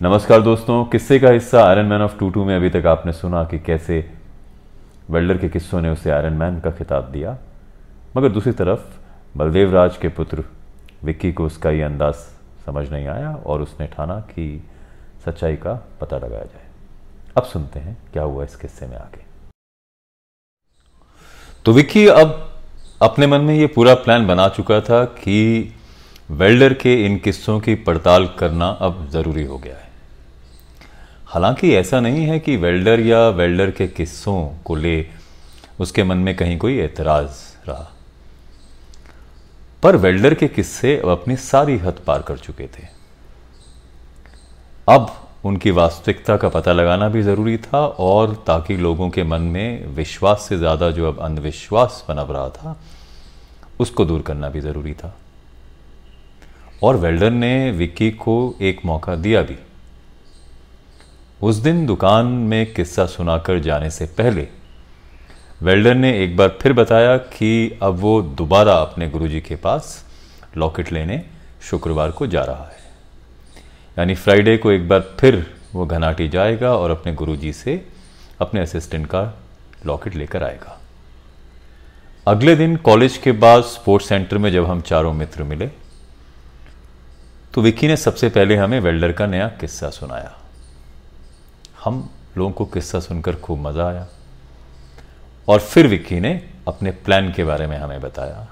नमस्कार दोस्तों, किस्से का हिस्सा Iron Man of two two में अभी तक आपने सुना कि कैसे वेल्डर के किस्सों ने उसे आयरन मैन का खिताब दिया। मगर दूसरी तरफ़, बलदेव राज के पुत्र विक्की को उसका ये अंदाज समझ नहीं आया और उसने ठाना कि सच्चाई का पता लगाया जाए। अब सुनते हैं क्या हुआ इस किस्से में आगे। तो विक्की अब अपने मन में ये पूरा प्लान बना चुका था कि वेल्डर के इन किस्सों की पड़ताल करना अब ज़रूरी हो गया है। हालाँकि ऐसा नहीं है कि वेल्डर या वेल्डर के किस्सों को ले उसके मन में कहीं कोई एतराज़ रहा। पर वेल्डर के किस्से अब अपनी सारी हद पार कर चुके थे। अब उनकी वास्तविकता का पता लगाना भी ज़रूरी था और ताकि लोगों के मन में विश्वास से ज़्यादा जो अब अंधविश्वास पनप रहा था, उसको दूर करना भी ज़रूरी था। और वेल्डर ने विक्की को एक मौका दिया भी। उस दिन दुकान में किस्सा सुनाकर जाने से पहले, वेल्डर ने एक बार फिर बताया कि अब वो दोबारा अपने गुरुजी के पास लॉकेट लेने शुक्रवार को जा रहा है। यानी फ्राइडे को एक बार फिर वो घनाटी जाएगा और अपने गुरुजी से अपने असिस्टेंट का लॉकेट लेकर आएगा। अगले दिन कॉलेज के बाद स्पोर्ट्स सेंटर में जब हम चारों मित्र मिले तो विक्की ने सबसे पहले हमें वेल्डर का नया किस्सा सुनाया। हम लोगों को किस्सा सुनकर खूब मज़ा आया। और फिर विक्की ने अपने प्लान के बारे में हमें बताया।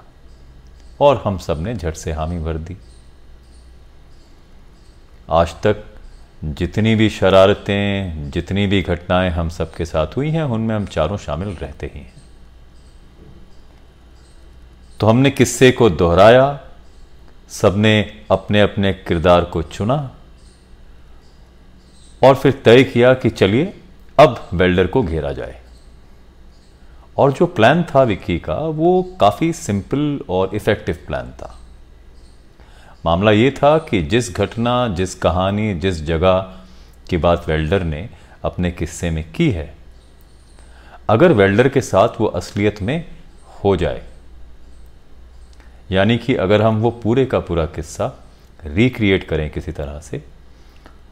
और हम सबने झट से हामी भर दी। आज तक जितनी भी शरारतें, जितनी भी घटनाएँ हम सबके साथ हुई हैं, उनमें हम चारों शामिल रहते ही हैं। तो हमने किस्से को दोहराया, सबने अपने अपने किरदार को चुना और फिर तय किया कि चलिए, अब वेल्डर को घेरा जाए। और जो प्लान था विक्की का, वो काफ़ी सिंपल और इफ़ेक्टिव प्लान था। मामला ये था कि जिस घटना, जिस कहानी, जिस जगह की बात वेल्डर ने अपने किस्से में की है, अगर वेल्डर के साथ वो असलियत में हो जाए, यानी कि अगर हम वो पूरे का पूरा किस्सा रिक्रिएट करें किसी तरह से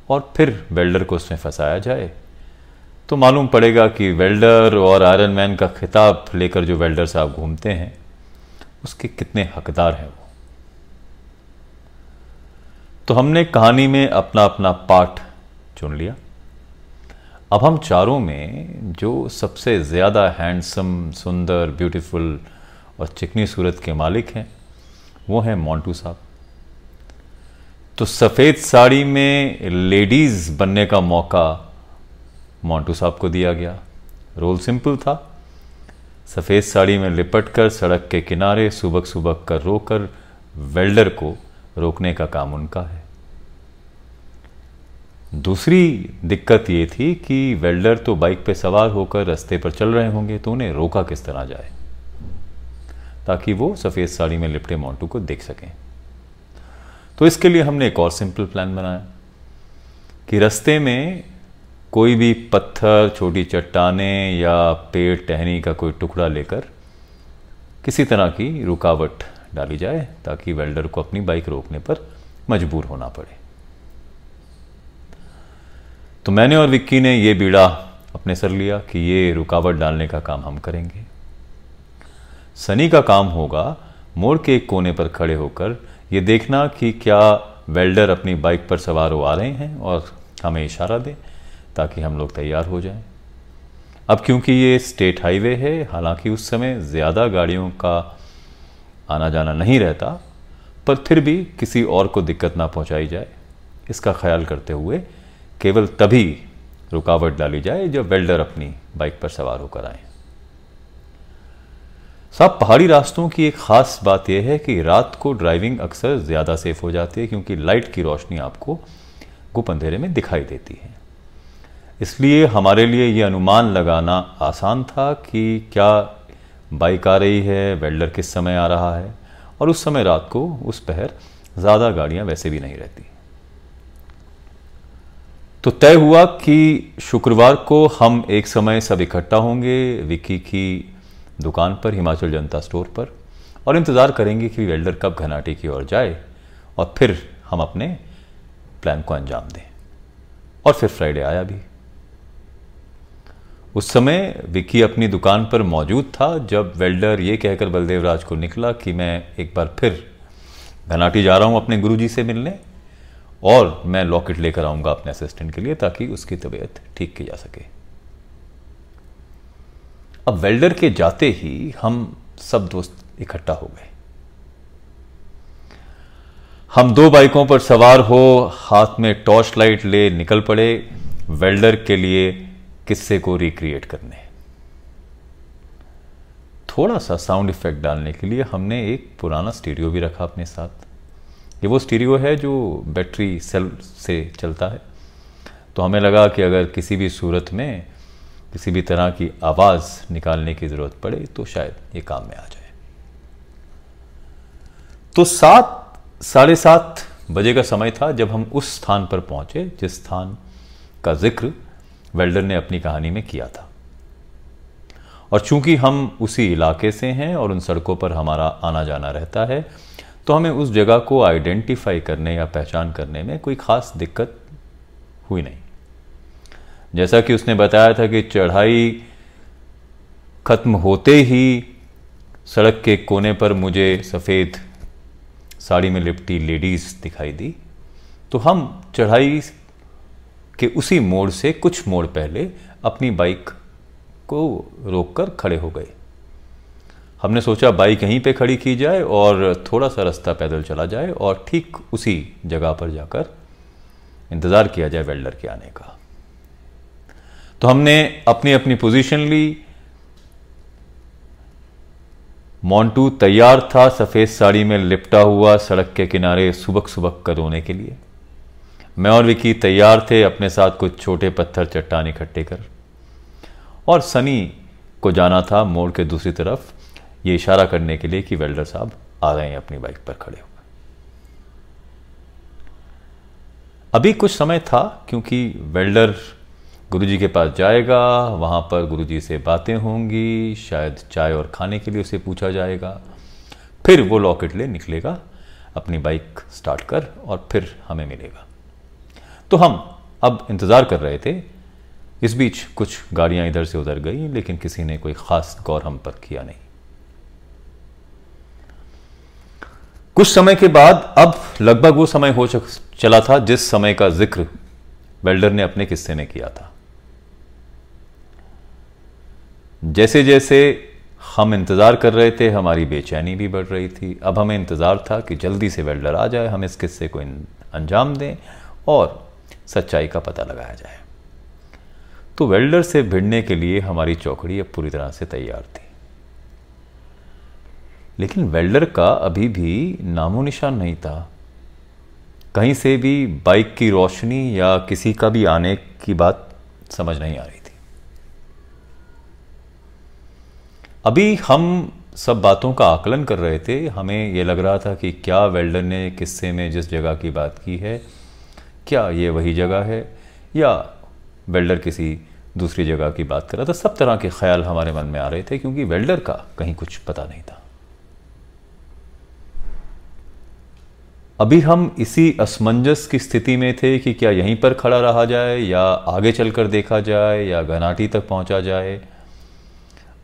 और फिर वेल्डर को उसमें फंसाया जाए। तो मालूम पड़ेगा कि वेल्डर और आयरन मैन का खिताब लेकर जो वेल्डर साहब घूमते हैं, उसके कितने हकदार हैं वो। तो हमने कहानी में अपना अपना पार्ट चुन लिया। अब हम चारों में जो सबसे ज़्यादा हैंडसम, सुंदर, ब्यूटीफुल और चिकनी सूरत के मालिक हैं, वो हैं मोंटू साहब। तो सफ़ेद साड़ी में लेडीज़ बनने का मौका मोंटू साहब को दिया गया। रोल सिंपल था। सफ़ेद साड़ी में लिपट कर सड़क के किनारे सुबह सुबह कर रोकर वेल्डर को रोकने का काम उनका है। दूसरी दिक्कत ये थी कि वेल्डर तो बाइक पे सवार होकर रास्ते पर चल रहे होंगे तो उन्हें रोका किस तरह जाए, ताकि वो सफ़ेद साड़ी में लिपटे मोंटू को देख सकें। तो इसके लिए हमने एक और सिंपल प्लान बनाया, कि रास्ते में कोई भी पत्थर, छोटी चट्टाने या पेड़ टहनी का कोई टुकड़ा लेकर किसी तरह की रुकावट डाली जाए, ताकि वेल्डर को अपनी बाइक रोकने पर मजबूर होना पड़े। तो मैंने और विक्की ने यह बीड़ा अपने सर लिया कि ये रुकावट डालने का काम हम करेंगे। सनी का काम होगा मोड़ के एक कोने पर खड़े होकर ये देखना कि क्या वेल्डर अपनी बाइक पर सवार हो आ रहे हैं और हमें इशारा दें ताकि हम लोग तैयार हो जाएँ। अब क्योंकि ये स्टेट हाईवे है, हालाँकि उस समय ज़्यादा गाड़ियों का आना जाना नहीं रहता, पर फिर भी किसी और को दिक्कत ना पहुंचाई जाए, इसका ख्याल करते हुए केवल तभी रुकावट डाली जाए जब वेल्डर अपनी बाइक पर सवार होकर आए साहब, पहाड़ी रास्तों की एक ख़ास बात यह है कि रात को ड्राइविंग अक्सर ज़्यादा सेफ़ हो जाती है क्योंकि लाइट की रोशनी आपको गुप अंधेरे में दिखाई देती है। इसलिए हमारे लिए ये अनुमान लगाना आसान था कि क्या बाइक आ रही है वेल्डर किस समय आ रहा है, और उस समय रात को उस पहर ज़्यादा गाड़ियाँ वैसे भी नहीं रहती। तो तय हुआ कि शुक्रवार को हम एक समय सब इकट्ठा होंगे, विकी की दुकान पर, हिमाचल जनता स्टोर पर, और इंतज़ार करेंगे कि वेल्डर कब घनाटे की ओर जाए, और फिर हम अपने प्लान को अंजाम दें। और फिर फ्राइडे आया भी। उस समय विकी अपनी दुकान पर मौजूद था, जब वेल्डर ये कहकर बलदेव राज को निकला कि मैं एक बार फिर घनाटी जा रहा हूँ अपने गुरुजी से मिलने, और मैं लॉकेट लेकर आऊँगा अपने असिस्टेंट के लिए, ताकि उसकी तबीयत ठीक की जा सके। अब वेल्डर के जाते ही हम सब दोस्त इकट्ठा हो गए। हम दो बाइकों पर सवार हो, हाथ में टॉर्च लाइट ले निकल पड़े वेल्डर के लिए किस्से को रिक्रिएट करने। थोड़ा सा साउंड इफ़ेक्ट डालने के लिए हमने एक पुराना स्टीरियो भी रखा अपने साथ। ये वो स्टीरियो है जो बैटरी सेल से चलता है। तो हमें लगा कि अगर किसी भी सूरत में किसी भी तरह की आवाज़ निकालने की ज़रूरत पड़े तो शायद ये काम में आ जाए। तो सात, साढ़े सात बजे का समय था जब हम उस स्थान पर पहुँचे जिस स्थान का ज़िक्र वेल्डर ने अपनी कहानी में किया था। और चूँकि हम उसी इलाके से हैं और उन सड़कों पर हमारा आना जाना रहता है तो हमें उस जगह को आइडेंटिफाई करने या पहचान करने में कोई खास दिक्कत हुई नहीं। जैसा कि उसने बताया था कि चढ़ाई खत्म होते ही सड़क के कोने पर मुझे सफ़ेद साड़ी में लिपटी लेडीज़ दिखाई दी। तो हम चढ़ाई के उसी मोड़ से कुछ मोड़ पहले अपनी बाइक को रोककर खड़े हो गए। हमने सोचा बाइक यहीं पे खड़ी की जाए और थोड़ा सा रास्ता पैदल चला जाए और ठीक उसी जगह पर जाकर इंतज़ार किया जाए वेल्डर के आने का। तो हमने अपनी अपनी पोजीशन ली। मोन्टू तैयार था, सफ़ेद साड़ी में लिपटा हुआ सड़क के किनारे सुबक सुबक कर रोने के लिए। मैं और विकी तैयार थे अपने साथ कुछ छोटे पत्थर चट्टान इकट्ठे कर। और सनी को जाना था मोड़ के दूसरी तरफ़, ये इशारा करने के लिए कि वेल्डर साहब आ रहे हैं अपनी बाइक पर खड़े होकर। अभी कुछ समय था, क्योंकि वेल्डर गुरुजी के पास जाएगा, वहाँ पर गुरुजी से बातें होंगी, शायद चाय और खाने के लिए उसे पूछा जाएगा। फिर वो लॉकेट ले निकलेगा, अपनी बाइक स्टार्ट कर और फिर हमें मिलेगा। तो हम अब इंतज़ार कर रहे थे। इस बीच कुछ गाड़ियाँ इधर से उधर गई, लेकिन किसी ने कोई ख़ास गौर हम पर किया नहीं। कुछ समय के बाद अब लगभग वो समय हो चला था जिस समय का ज़िक्र वेल्डर ने अपने किस्से में किया था। जैसे जैसे हम इंतज़ार कर रहे थे, हमारी बेचैनी भी बढ़ रही थी। अब हमें इंतज़ार था कि जल्दी से वेल्डर आ जाए, हम इस किस्से को अंजाम दें और सच्चाई का पता लगाया जाए। तो वेल्डर से भिड़ने के लिए हमारी चौकड़ी अब पूरी तरह से तैयार थी। लेकिन वेल्डर का अभी भी नामो निशान नहीं था। कहीं से भी बाइक की रोशनी या किसी का भी आने की बात समझ नहीं आ रही अभी हम सब बातों का आकलन कर रहे थे। हमें यह लग रहा था कि क्या वेल्डर ने किस्से में जिस जगह की बात की है, क्या ये वही जगह है, या वेल्डर किसी दूसरी जगह की बात कर रहा था। सब तरह के ख्याल हमारे मन में आ रहे थे, क्योंकि वेल्डर का कहीं कुछ पता नहीं था। अभी हम इसी असमंजस की स्थिति में थे कि क्या यहीं पर खड़ा रहा जाए, या आगे चलकर देखा जाए, या घनाटी तक पहुँचा जाए।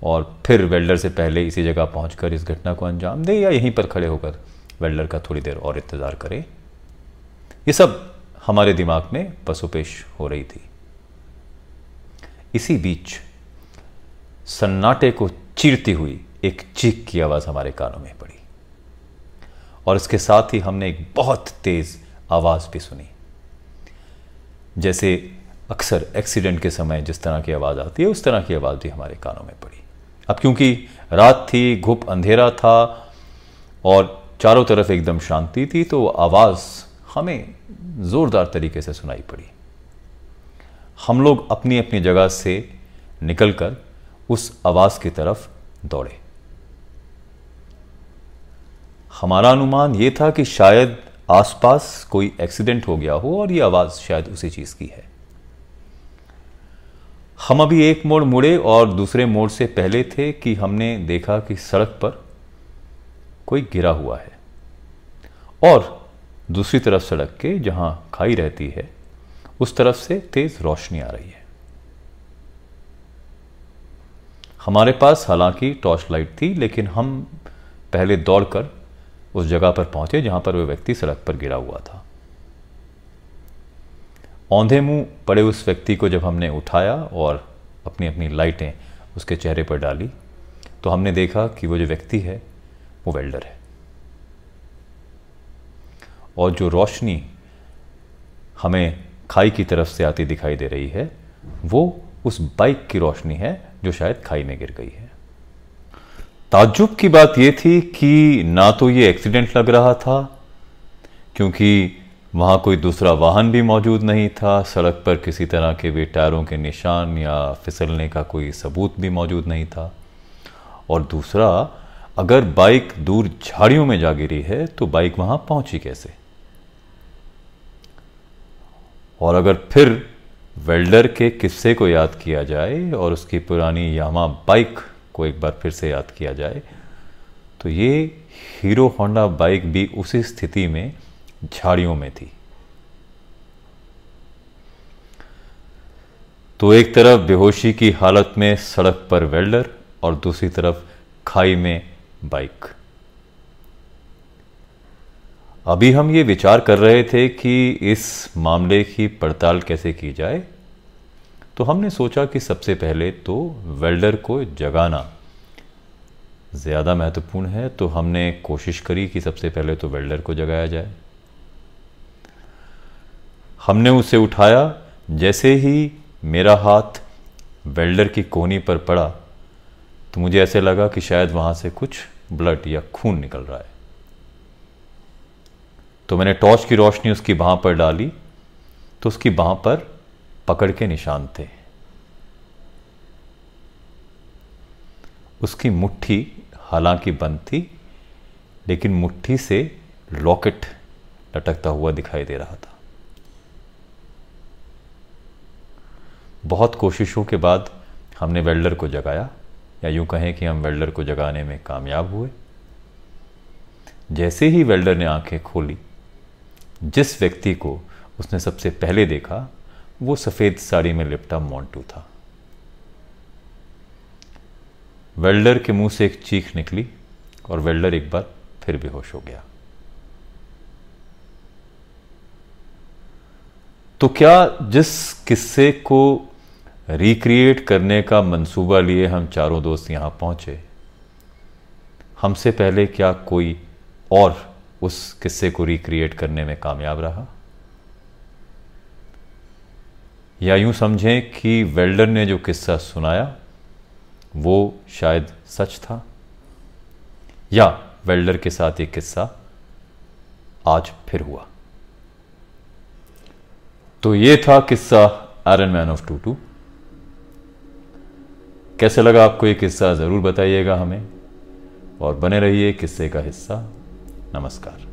और फिर वेल्डर से पहले इसी जगह पहुंचकर इस घटना को अंजाम दे या यहीं पर खड़े होकर वेल्डर का थोड़ी देर और इंतज़ार करे। ये सब हमारे दिमाग में पसुपेश हो रही थी। इसी बीच सन्नाटे को चीरती हुई एक चीख की आवाज़ हमारे कानों में पड़ी। और इसके साथ ही हमने एक बहुत तेज़ आवाज़ भी सुनी। जैसे अक्सर एक्सीडेंट के समय जिस तरह की आवाज़ आती है, उस तरह की आवाज़ भी हमारे कानों में पड़ी। अब क्योंकि रात थी घुप अंधेरा था और चारों तरफ़ एकदम शांति थी तो आवाज़ हमें ज़ोरदार तरीके से सुनाई पड़ी। हम लोग अपनी अपनी जगह से निकलकर उस आवाज़ की तरफ़ दौड़े। हमारा अनुमान यह था कि शायद आसपास कोई एक्सीडेंट हो गया हो और यह आवाज़ शायद उसी चीज़ की है। हम अभी एक मोड़ मुड़े और दूसरे मोड़ से पहले थे कि हमने देखा कि सड़क पर कोई गिरा हुआ है। और दूसरी तरफ़ सड़क के जहाँ खाई रहती है, उस तरफ़ से तेज रोशनी आ रही है। हमारे पास हालाँकि टॉर्च लाइट थी, लेकिन हम पहले दौड़कर उस जगह पर पहुँचे जहाँ पर वह व्यक्ति सड़क पर गिरा हुआ था। औंधे मुँह पड़े उस व्यक्ति को जब हमने उठाया और अपनी अपनी लाइटें उसके चेहरे पर डाली तो हमने देखा कि वो जो व्यक्ति है, वो वेल्डर है। और जो रोशनी हमें खाई की तरफ़ से आती दिखाई दे रही है, वो उस बाइक की रोशनी है जो शायद खाई में गिर गई है। ताज्जुब की बात यह थी कि ना तो ये एक्सीडेंट लग रहा था, क्योंकि वहाँ कोई दूसरा वाहन भी मौजूद नहीं था। सड़क पर किसी तरह के भी टायरों के निशान या फिसलने का कोई सबूत भी मौजूद नहीं था। और दूसरा, अगर बाइक दूर झाड़ियों में जा गिरी है तो बाइक वहाँ पहुँची कैसे? और अगर फिर वेल्डर के किस्से को याद किया जाए और उसकी पुरानी यामा बाइक को एक बार फिर से याद किया जाए तो ये हीरो होंडा बाइक भी उसी स्थिति में झाड़ियों में थी। तो एक तरफ़ बेहोशी की हालत में सड़क पर वेल्डर और दूसरी तरफ़ खाई में बाइक। अभी हम ये विचार कर रहे थे कि इस मामले की पड़ताल कैसे की जाए तो हमने सोचा कि सबसे पहले तो वेल्डर को जगाना ज़्यादा महत्वपूर्ण है तो हमने कोशिश करी कि सबसे पहले तो वेल्डर को जगाया जाए। हमने उसे उठाया, जैसे ही मेरा हाथ वेल्डर की कोनी पर पड़ा तो मुझे ऐसे लगा कि शायद वहाँ से कुछ ब्लड या खून निकल रहा है। तो मैंने टॉर्च की रोशनी उसकी बाह पर डाली तो उसकी बाह पर पकड़ के निशान थे। उसकी मुट्ठी हालाँकि बंद थी, लेकिन मुट्ठी से लॉकेट लटकता हुआ दिखाई दे रहा था। बहुत कोशिशों के बाद हमने वेल्डर को जगाया, या यूँ कहें कि हम वेल्डर को जगाने में कामयाब हुए। जैसे ही वेल्डर ने आँखें खोली, जिस व्यक्ति को उसने सबसे पहले देखा, वो सफ़ेद साड़ी में लिपटा मोंटू था। वेल्डर के मुँह से एक चीख निकली और वेल्डर एक बार फिर बेहोश हो गया। तो क्या जिस किस्से को रिक्रिएट करने का मंसूबा लिए हम चारों दोस्त यहाँ पहुँचे। हमसे पहले क्या कोई और उस किस्से को रिक्रिएट करने में कामयाब रहा? या यूँ समझें कि वेल्डर ने जो किस्सा सुनाया, वो शायद सच था? या वेल्डर के साथ ये किस्सा आज फिर हुआ? तो ये था किस्सा Iron Man of two two कैसे लगा आपको ये किस्सा? ज़रूर बताइएगा हमें। और बने रहिए किस्से का हिस्सा। नमस्कार।